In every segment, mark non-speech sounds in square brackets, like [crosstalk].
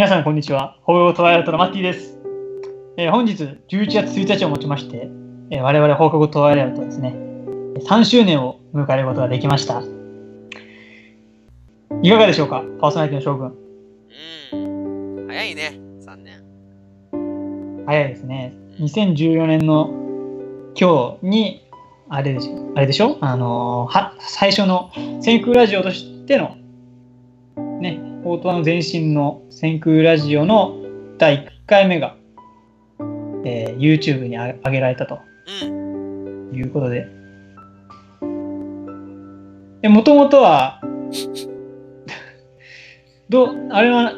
皆さん、こんにちは。ホートワイライトのマッティです。えー本日、11月1日をもちまして、えー我々放課後トワイライトはですね、3周年を迎えることができました。いかがでしょうか？パーソナリティの将軍。うん。早いね、3年。早いですね。2014年の今日に、あれでしょあれでしょ？あのーは、最初の先空ラジオとしての、ね、オートワの前身の先空ラジオの第1回目が、えー YouTube にあ上げられたとうん。いうことで。もともとは、[laughs] どう、あれは、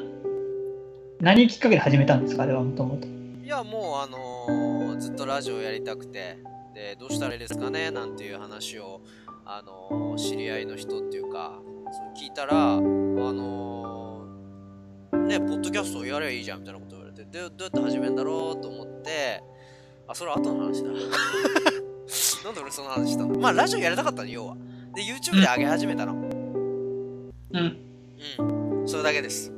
何きっかけで始めたんですか？あれはもともと。いや、もう、あのーずっとラジオやりたくて、で、どうしたらいいですかね？なんていう話を、あのー知り合いの人っていうか、そう聞いたら、あのーね、ポッドキャストをやればいいじゃんみたいなこと言われて、で、どうやって始めるんだろうと思って、あ、それは後の話だ。[laughs] なんで俺その話したんだまあ、ラジオやりたかったの、要は。で、YouTube で上げ始めたの。うん。うん。それだけです。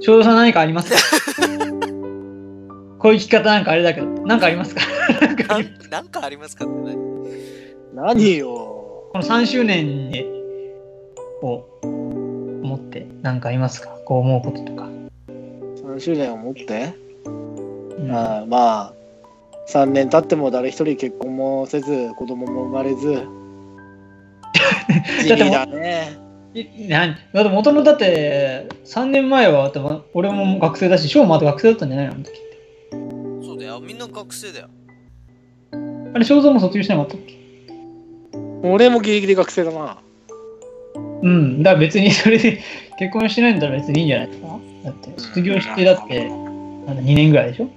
正蔵さん何かあります？か [laughs] こういう聞き方なんかあれだけど、なんかありますか？なんかあります？かって何何よ。この3周年にを思って何かありますか？こう思うこととか。3周年をもって、うんあーまあ、3年経っても誰一人結婚もせず、子供も生まれず、[laughs] 地味だね。いなんだって元々だって3年前は俺も学生だし、翔もまだ学生だったんじゃないの？って。そうだよ。みんな学生だよ。あれ、正蔵も卒業してなかったっけ？俺もギリギリ学生だな。うん。だから別にそれで [laughs] 結婚してないんだったら別にいいんじゃないですか？だって卒業してだって、なんだ2年ぐらいでしょ？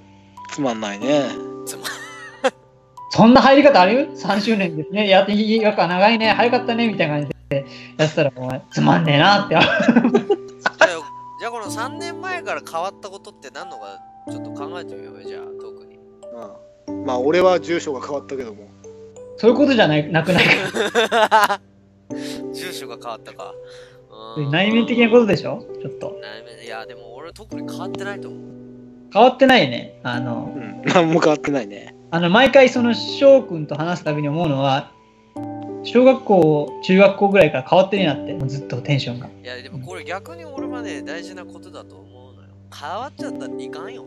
つまんないね。つまそんな入り方ある ?3 周年ですね。やっていいよか長いね。早かったね。みたいな感じでやってたら、お前、つまんねえなって。じゃあじゃあこの3年前から変わったことって何のかちょっと考えてみようよじゃあ特にうん、まあ、俺は住所が変わったけども。そういうことじゃないなくない？か。[laughs] [laughs] 住所が変わったかうん内面的なことでしょ？ちょっと。内面いやでも俺特に変わってないと思う変わってないね。あのう、ん、何も変わってないね。あの毎回その翔くんと話すたびに思うのは、小学校、中学校ぐらいから変わってねえなって、もうずっとテンションが。いやでもこれ逆に俺はね大事なことだと思うのよ変わっちゃったらいかんよ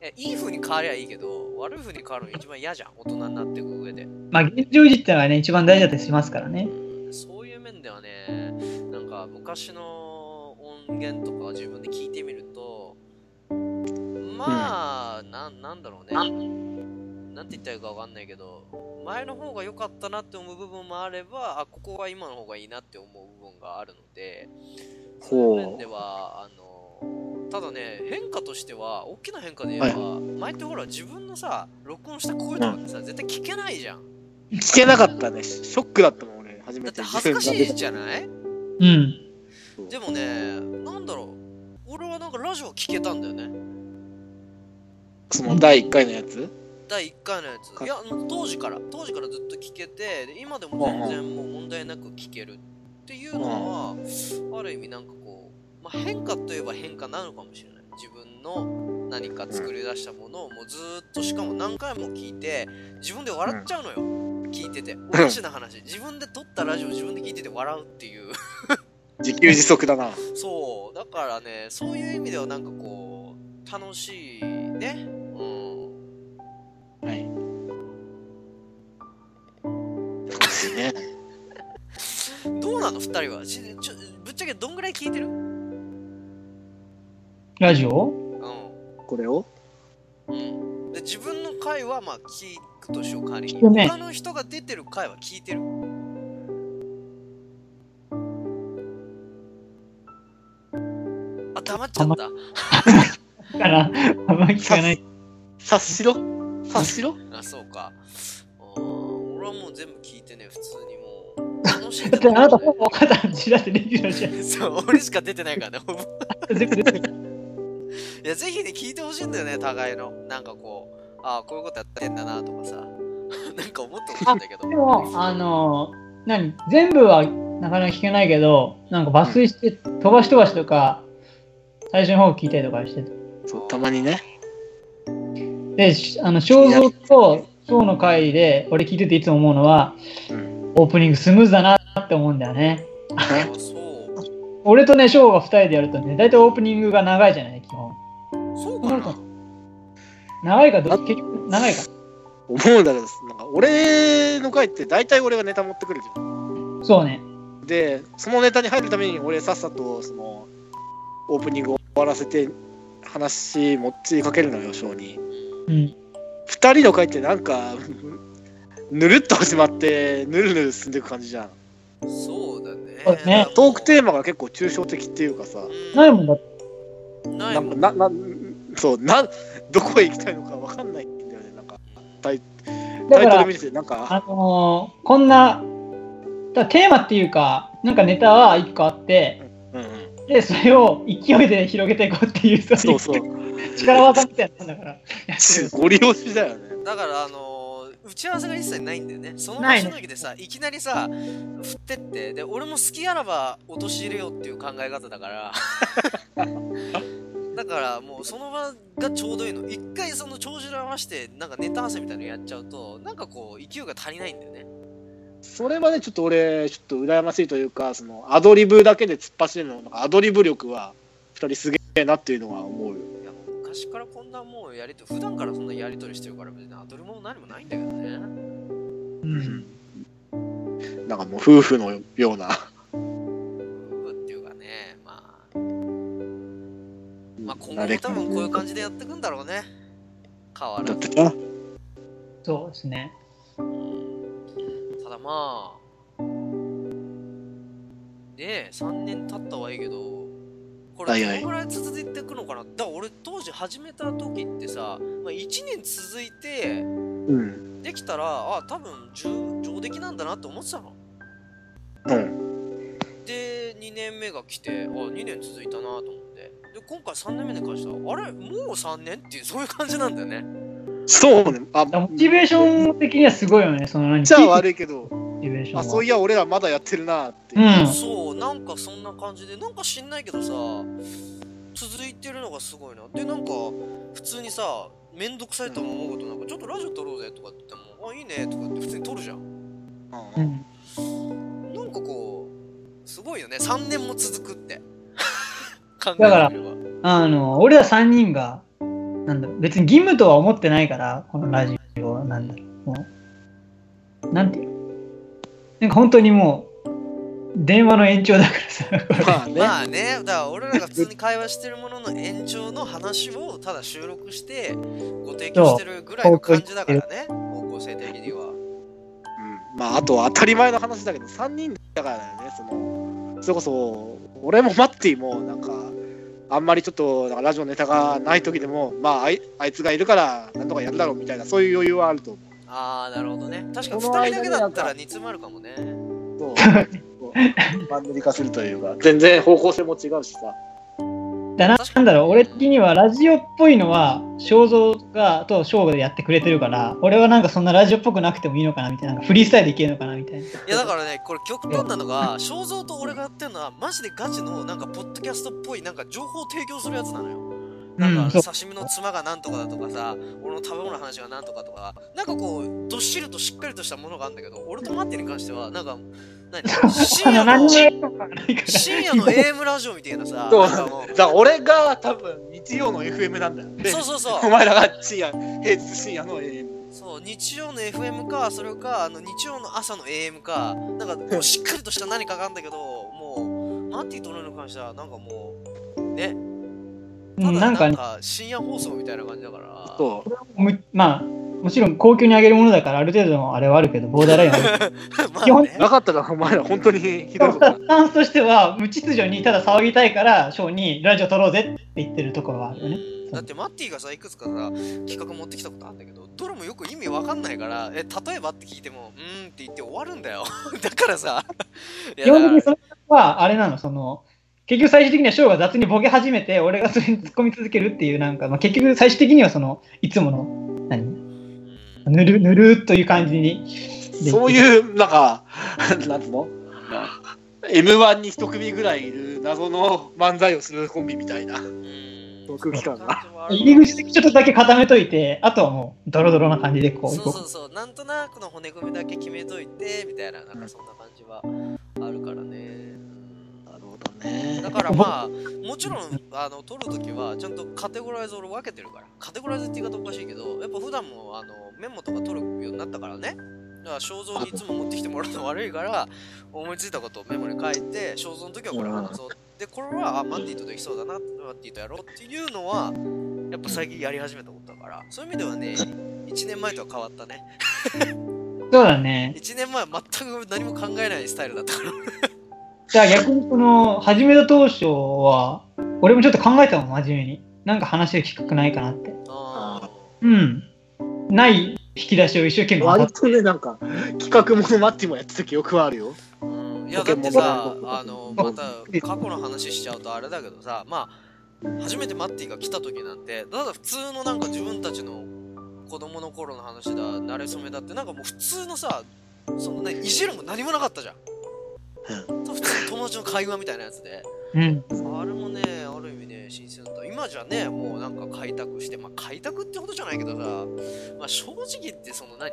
いやいい風に変わりゃいいけど悪い風に変わるの一番嫌じゃん大人になっていく上でまあ、現状維持ってのがね、一番大事だったりしますからね。そういう面ではね、なんか昔の音源とか自分で聞いてみると、まあ、なんなんだろうね。なんて言ったらいいかわかんないけど、前の方が良かったなって思う部分もあれば、あ、ここは今の方がいいなって思う部分があるので、そういう面では、あの、ただね、変化としては、大きな変化で言えば、前ってほら自分のさ、録音した声とかってさ、絶対聞けないじゃん。聞けなかったね。ショックだったもん、俺。初だってめて。恥ずかしいじゃない？うん。でもね、なんだろう。俺はなんかラジオ聞けたんだよね。その第1回のやつ？第1回のやつ。かいや、当時から、当時からずっと聞けて、で今でも全然もう問題なく聞けるっていうのは、ある意味なんかまあ、変化といえば変化なのかもしれない。自分の何か作り出したものをもうずーっとしかも何回も聞いて、自分で笑っちゃうのよ。聞いてて。おかしな話。自分で撮ったラジオを自分で聞いてて笑うっていう。[laughs] 自給自足だな。そう、だからね、そういう意味ではなんかこう、楽しいね。うん。はい。[laughs] 楽しいね。どうなの？二人はぶっちゃけどんぐらい聞いてる？ラジオ？うこれを？ん。うん。で、自分の回はまあ聞くとしよう、仮に。聞くね他の人が出てる回は聞いてるあ、黙っちゃった。かなあんまり聞かない。察しろ察しろあ、そうか。あー俺はもう全部聞いてね、普通にもう。楽しいだってあなたほぼ分かったんちらってレギュラーじゃん。そう、俺しか出てないからね、ほぼ。全部出てる。いや、ぜひね、聞いてほしいんだよね、互いの。なんかこう、ああ、こういうことやってんだなとかさ。[laughs] なんか思ってほしいんだけど。でも、あの、何？全部はなかなか聞けないけど、なんか抜粋して、飛ばし飛ばしとか、最初の方聞いたりとかしてて。そう、たまにね。で、しあの、肖像と翔の回で、俺聞いてていつも思うのは、うん。オープニングスムーズだなって思うんだよね。俺とね、翔が2人でやるとね、大体オープニングが長いじゃない、基本。そうかな長いかど、結局長いか。思うんだけど、なんか俺の回って大体俺がネタ持ってくるじゃん。そうね。で、そのネタに入るために俺さっさとそのオープニングを終わらせて話持ちかけるのよ、章に。うん。二人の回ってなんか、ぬるっと始まって、ぬるぬる進んでいく感じじゃん。そうだねねトークテーマが結構抽象的っていうかさ、ないもんだって。なもんないんか、な、な、そう、な、どこへ行きたいのかわかんないんだよね、なんか。タイだからタイトル見、てて、なんか、あのーこんな、だテーマっていうか、なんかネタは1個あって、うんうん。で、それを勢いで広げていこうっていう、そういうそう。力技みたいなもんだから。やってるゴリ押しだよね。だからあのー打ち合わせが一切ないんだよねその場しのぎでさいきなりさ振ってってで俺も好きあらば陥れようっていう考え方だからだからもうその場がちょうどいいの一回その帳尻合わせてなんかネタ合わせみたいなのやっちゃうとなんかこう勢いが足りないんだよねそれはね、ちょっと俺、ちょっと羨ましいというか、そのアドリブだけで突っ走るの、なんかアドリブ力は二人すげえなっていうのは思うよ。いや昔からこんなもうやりと普段からそんなやりとりしてるから別にアドリブも何もないんだけどねうん。なんかもう夫婦のような。まあ今後も多分こういう感じでやっていくんだろうね変わらず。そうですね。ただまあねえ3年経ったはいいけどこれはいはいどのぐらい続いていくのかなだから俺当時始めた時ってさ、まあ、1年続いてうん。できたらあ多分上上出来なんだなって思ってたのうん。で2年目が来てあ2年続いたなと思ってで今回3年目に関してはあれもう3年っていうそういう感じなんだよねそうね。あ、モチベーション的にはすごいよね、その何じゃあ悪いけど、モチベーションは。あ、そういや、俺らまだやってるなって。うんそうなんかそんな感じでなんか知んないけどさ続いてるのがすごいなでなんか普通にさめんどくさいと思うことなんかちょっとラジオ撮ろうぜとかって言ってもあいいねとかって普通に撮るじゃんうんうん。なんかこうすごいよね3年も続くって [laughs] 考えだからてみればあの、俺ら3人が、なんだろう、別に義務とは思ってないから、このラジオは、なんだ。ろう、もう、なんていう？のなんか本当にもう、電話の延長だからさ、まあね。[laughs] まあね。だから俺らが普通に会話してるものの延長の話をただ収録してご提供してるぐらいの感じだからね。方向性的には。うん。まあ、あとは当たり前の話だけど、3人だからだよね。その、それこそ、俺もマッティも、なんか、あんまりちょっと、ラジオネタがない時でも、まああい、あいつがいるから、なんとかやるだろうみたいな、そういう余裕はあると思う。ああなるほどね確かにこの2人だけだったら間煮詰まるかもねそう。そう [laughs] マンネリ化するというか、全然方向性も違うしさ。だな。なんだろう、俺的にはラジオっぽいのは、肖像がと翔吾でやってくれてるから、俺はなんかそんなラジオっぽくなくてもいいのかなみたいな、なフリースタイルでいけるのかなみたいな。いやだからねこれ極端なのが肖像と俺がやってるのはマジでガチのなんかポッドキャストっぽいなんか情報を提供するやつなのよ。なんか刺身の妻がなんとかだとかさ俺の食べ物の話がなんとかとかなんかこうどっしりとしっかりとしたものがあるんだけど俺とマッティに関してはなんか何 [laughs] 深夜の深夜の AM ラジオみたいなさだ俺が多分日曜の FM なんだよ。でそうそうそう。お前らが深夜、平日深夜の AM。そう日曜の FM かそれかあの日曜の朝の AM かなんかこうしっかりとした何かがあるんだけどもうマッティと俺に関してはなんかもうねただうんなんかね。なんか深夜放送みたいな感じだから。そう。むまあ、もちろん高級に上げるものだから、ある程度のあれはあるけど、ボーダーラインは。ある。まあ基本ねなかったらお前ら本当に。ひどいスタンスとしては、無秩序にただ騒ぎたいから、ショーにラジオ撮ろうぜって言ってるところはあるよね。だってマッティがさいくつかさ企画持ってきたことあるんだけどどれもよく意味わかんないからえ例えばって聞いてもうーんって言って終わるんだよ。[laughs] だからさ基本的にだそれは、あれなの、その、結局最終的にはショーが雑にボケ始めて、俺がそれに突っ込み続けるっていう、なんか、まあ、結局最終的にはその、いつもの、ぬるぬるっという感じに。そういう、なんか、なんつうの？M1 に一組ぐらいいる謎の漫才をするコンビみたいな。空気感が入り口だけちょっとだけ固めといて、あとはもうドロドロな感じでこうそうそうそう、なんとなくの骨組みだけ決めといて、みたいな、なんかそんな感じはあるからね。ねだからまあ、もちろん、あの、撮るときは、ちゃんとカテゴライズ俺分けてるから。カテゴライズって言い方おかしいけど、やっぱ普段も、あの、メモとか取るようになったからね。だから、肖像にいつも持ってきてもらうの悪いから、思いついたことをメモに書いて、肖像の時はこれ話そう。で、これは、あ、マッティとできそうだな、マッティとやろうっていうのは、やっぱ最近やり始めたことだから、そういう意味ではね、1年前とは変わったね。う。そうだね。[laughs] 1年前は全く何も考えないスタイルだったから。じゃあ逆にこの始めた当初は、俺もちょっと考えたもん、真面目に。なんか話で聞くないかなって。あうん。ない引き出しを一生懸命割とね、なんか、企画ものマッチもやってた記憶はあるよ。ーうんいやだってさあのまた過去の話しちゃうとあれだけどさまあ初めてマッティが来た時なんてただ普通のなんか自分たちの子供の頃の話だ慣れ初めだってなんかもう普通のさそのねいじるも何もなかったじゃん普通の友達の会話みたいなやつでうん。あれもねある意味ね新鮮だった今じゃねもうなんか開拓してまあ開拓ってほどじゃないけどさまあ正直言ってその何？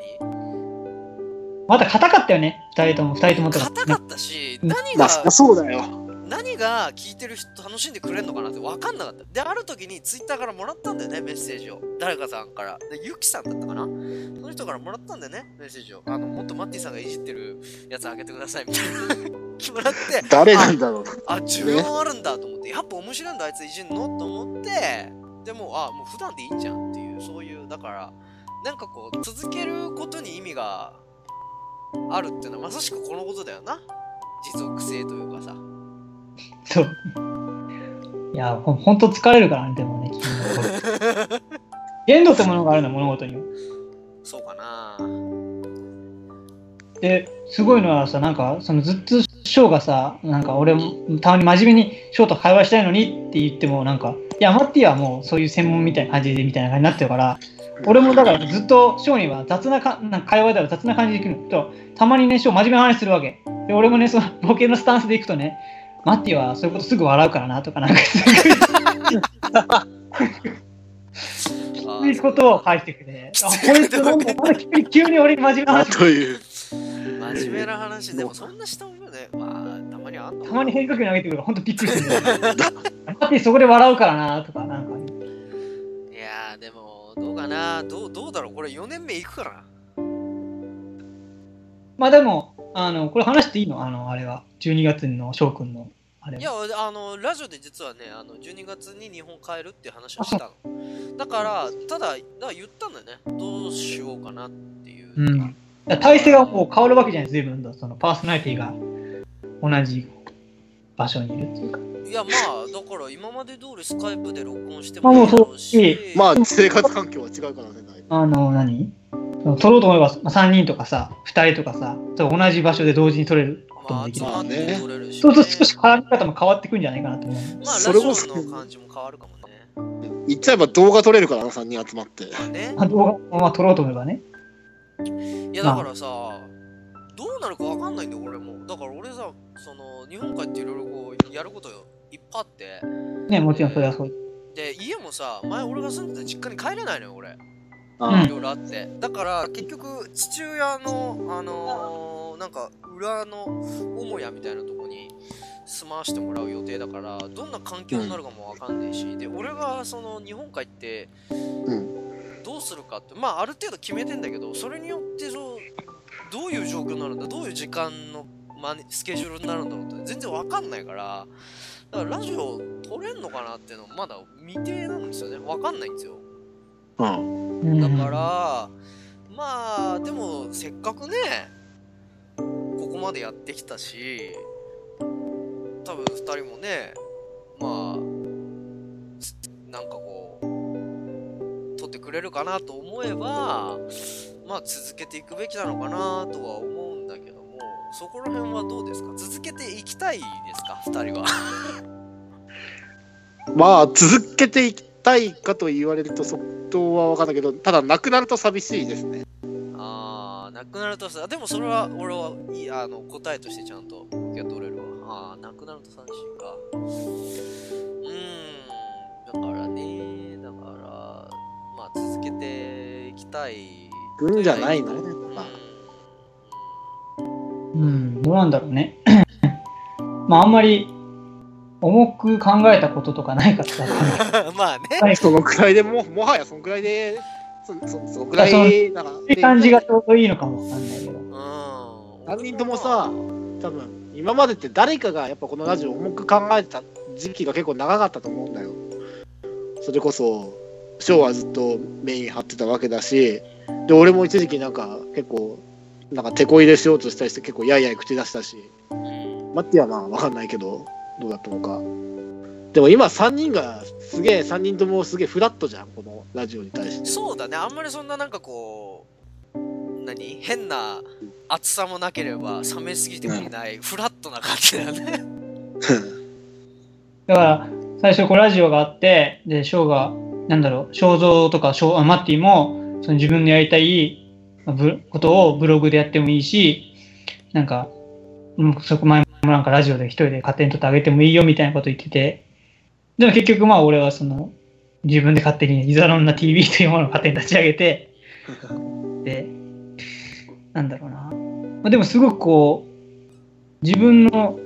また硬かったよね、二人とも、二人ともとか。硬かったしうん何がまあ、そうだよ。何が聞いてる人楽しんでくれるのかなって分かんなかった。で、ある時にツイッターからもらったんだよね、メッセージを。誰かさんから。で、ゆきさんだったかなその人からもらったんだよね、メッセージを。あの、もっとマッティさんがいじってるやつあげてください、みたいな。[laughs] もらって、誰なんだろう。あ、需要あるんだと思って、やっぱ面白いんだ、あいついじんの？と思って、でも、あ、もう普段でいいんじゃんっていう、そういう、だから、なんかこう、続けることに意味があるっていうのはまさしくこのことだよな。持続性という。そう。いや、ほほんと疲れるからね、でもね、[laughs] 限度ってものがあるんだ、物事には。そうかなで、すごいのはさ、なんか、そのずっとショーがさ、なんか俺もたまに真面目にショーと会話したいのにって言っても、なんか、いや、マッティはもうそういう専門みたいな感じでみたいな感じになってるから、俺もだからずっとショーには雑なかなんか会話では雑な感じで行くのと、たまにね、ショー真面目な話するわけ。で、俺もね、そのボケのスタンスで行くとね、マッティはそういうことすぐ笑うからなとか、なんか [laughs] そういうことを返してくれ。あ、こいつなん急に俺に真面目なあ話という。真面目な話、でもそんな下もね、まあ、たまにあんのたまに変化球投げてくるから本当びっくりするんだよ。マッティそこで笑うからなとか、なんか、いやー、でも、どうかなどうどうだろうこれ4年目いくかなまあでも、あの、これ話していいの？あの、あれは。12月の翔くんの、あれいや、あの、ラジオで実はね、あの12月に日本帰るっていう話をしたの。だから、ただ、だから言ったんだよね。どうしようかなっていう。うん。体制がもう変わるわけじゃない、随分と。そのパーソナリティが同じ場所にいるっていうか。いや、まあ、だから今まで通りスカイプで録音してまあもうそうもいいだろうし、まあ、生活環境は違うからね、あの、何？その撮ろうと思えば、まあ、3人とかさ、2人とかさ、そう同じ場所で同時に撮れることまあ、もできる。集まって撮れるし、そうすると少し絡み方も変わってくんじゃないかなと思う。まあ、それこそラジオの感じも変わるかもね。言っちゃえば動画撮れるからな、3人集まって。まあね。まあ、動画もまあ撮ろうと思えばね。いやだからさ、どうなるかわかんないんだよ俺もだから俺さその日本帰っていろいろこうやることいっぱいあってね、もちろんそれはそう。で家もさ前俺が住んでた実家に帰れないのよ俺うんいろいろあって。だから結局父親のあのーなんか裏の母屋みたいなとこに住まわしてもらう予定だからどんな環境になるかもわかんないし、で俺がその日本帰ってうん。どうするかってまあある程度決めてんだけどそれによってそうどういう状況になるんだどういう時間のマネスケジュールになるんだろうって全然わかんないからだからラジオ撮れんのかなっていうのまだ未定なんですよね。わかんないんですようん。うんだから、まあでもせっかくねここまでやってきたし多分2人もねまあつなんかこう撮ってくれるかなと思えばまあ続けていくべきなのかなとは思うんだけどもそこら辺はどうですか？続けていきたいですか？2人は。[laughs] まあ、続けていきたいかと言われると、即答は分かんないけど、ただ、なくなると寂しいですね。ああなくなるとさでもそれは俺はいいあの答えとしてちゃんと受け取れるわああ、なくなると寂しいか。うーん、だからね、だから、まあ続けていきたい。行くんじゃないのうあうん、どうなんだろうね。[coughs] まあ、あんまり重く考えたこととかないからさ。[laughs] まあね。はいそのくらいでもう、もはやそのくらいで、そそそのくらいなら。そういう感じがちょうどいいのかもわかんないけど。うん。3人ともさ、多分今までって誰かがやっぱこのラジオ重く考えてた時期が結構長かったと思うんだよ。それこそ、ショーはずっとメイン張ってたわけだし、で、俺も一時期なんか結構、なんか手こ入れしようとしたりして結構やいやい口出したし、うんマッティはまあわかんないけど、どうだったのか。でも今3人がすげえ、3人ともすげえフラットじゃん、このラジオに対して。そうだね、あんまりそんななんかこう、何？変な厚さもなければ冷めすぎてもいない、フラットな感じだよね。[laughs] だから、最初こうラジオがあって、で、ショーが、なんだろう、肖像とかショーあマッティも、その自分のやりたいまあブことをブログでやってもいいし、なんか、うんそこ前もなんかラジオで一人で勝手に撮ってあげてもいいよみたいなこと言ってて、でも結局まあ俺はその、自分で勝手にイザロンナ TV というものを勝手に立ち上げて、[laughs] で、なんだろうな。まあ、でもすごくこう、自分の、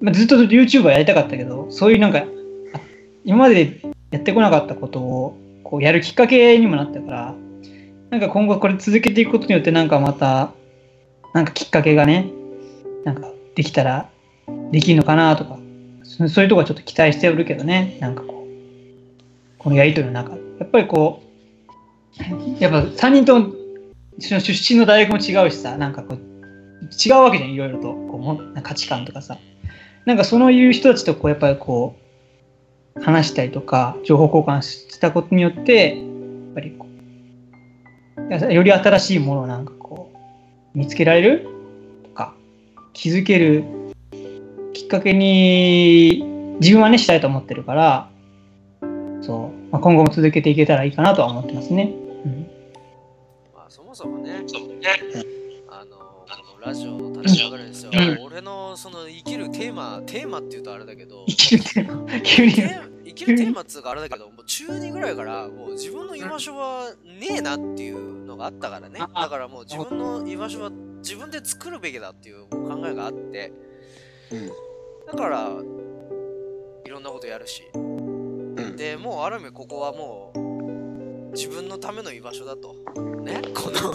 まあ、ずっと YouTuber やりたかったけど、そういうなんか、あ今までやってこなかったことをこうやるきっかけにもなったから、なんか今後これ続けていくことによってなんかまた、なんかきっかけがね、なんかできたらできるのかなとか、そういうとこはちょっと期待しておるけどね、なんかこう、このやりとりの中。やっぱりこう、やっぱ3人とも出身の大学も違うしさ、なんかこう、違うわけじゃん、いろいろと。こう価値観とかさ。なんかそういう人たちとこう、やっぱりこう、話したりとか、情報交換したことによって、やっぱりこう、より新しいものをなんかこう、見つけられる、気づけるきっかけに、自分はね、したいと思ってるから、そう、まあ、今後も続けていけたらいいかなとは思ってますね。うんまあそもそもね、あの、ラジオの立ち上がるんですよ。俺のその生きるテーマ、テーマって言うとあれだけど、生きるテーマ、急に。生きるテーマっつうかあれだけど、もう中2ぐらいからもう自分の居場所はねえなっていうのがあったからね。だからもう自分の居場所は自分で作るべきだっていう考えがあって、うんだから、いろんなことやるし。んで、もうある意味ここはもう自分のための居場所だと。ね、この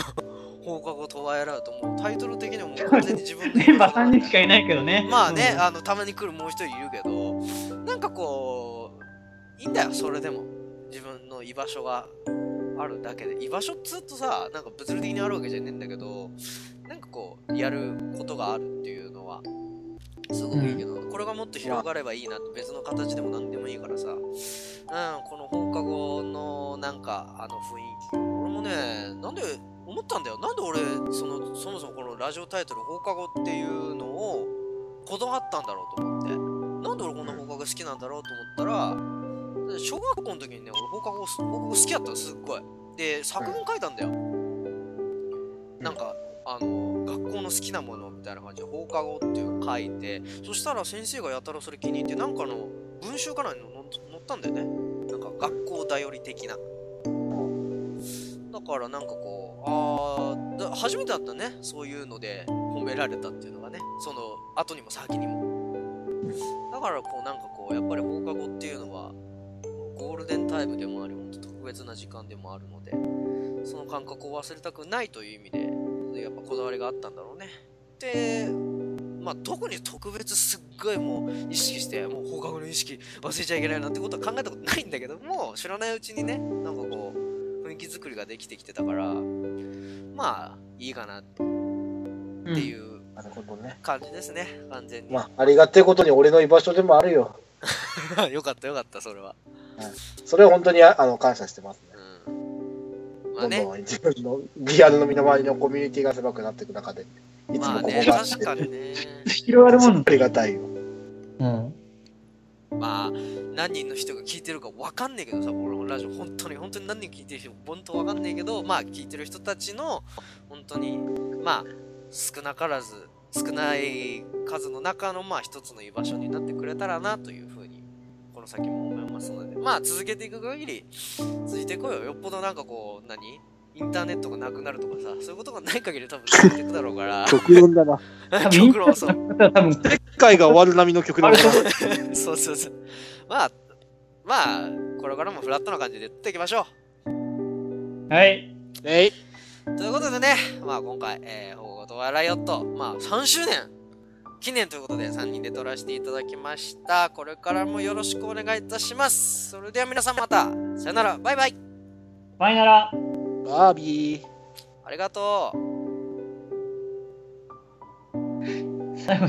放課後トワイライト、もうタイトル的にはもう完全に自分のメンバー3人しかいないけどね。まあね、うんあのたまに来るもう一人いるけど、なんかこう、いいんだよ、それでも。自分の居場所があるだけで。居場所っつうとさ、なんか物理的にあるわけじゃねえんだけど、なんかこう、やることがあるっていうのは、すごくいいけど、これがもっと広がればいいなって別の形でも何でもいいからさ、うん、この放課後のなんかあの雰囲気、俺もね、なんで思ったんだよ。なんで俺、その、そもそもこのラジオタイトル放課後っていうのをこだわったんだろうと思って。なんで俺こんな放課後好きなんだろうと思ったら、小学校の時にね、俺放課後、放課後好きだったの、すっごい。で、作文書いたんだよ。なんか、あの、学校の好きなものみたいな感じで放課後っていう書いて、そしたら先生がやたらそれ気に入って、なんかの文集かなんかに載載ったんだよね。なんか学校だより的な。だからなんかこう、あーだ初めてだったね、そういうので褒められたっていうのがね、その後にも先にも。だからこうなんかこう、やっぱり放課後っていうのは、ゴールデンタイムでもあり、本当特別な時間でもあるので、その感覚を忘れたくないという意味で、やっぱこだわりがあったんだろうね。で、まあ特に特別すっごいもう意識して、もう放課後の意識忘れちゃいけないなんてことは考えたことないんだけども、知らないうちにね、なんかこう、雰囲気作りができてきてたから、まあいいかなっていうなるほどね。感じですね、完全に。まあ、ありがてえことに俺の居場所でもあるよ。[laughs] よかったよかった、それは。それは本当にああの感謝してますね。うん。まあねどんど、ん自分のリアルの身の回りのコミュニティが狭くなっていく中で、いつもここまあね、があって、確かにね。広がるもんありがたいよ。うん。まあ、何人の人が聞いてるか分かんねえけどさ、俺のラジオ、本当に、本当に何人聞いてる人、本当分かんねえけど、まあ、聞いてる人たちの、本当に、まあ、少なからず、少ない数の中のまあ一つの居場所になってくれたらなというふう先も思いますので。まあ続けていく限り続いていこうよ。よっぽどなんかこう何？インターネットがなくなるとかさそういうことがない限り多分続いていくだろうから。極論だな。[laughs] 極論そう。多分世界が終わる波の極論だな。[laughs] そうそうそう。まあまあこれからもフラットな感じでやっていきましょはい。えい。うということでね、まあ今回、えー、保護と笑いよっと、まあ3周年記念ということで3人で撮らせていただきました。これからもよろしくお願いいたします。それでは皆さんまた、さよなら、バイバイバイなら。バービー。ありがとう最後 [laughs]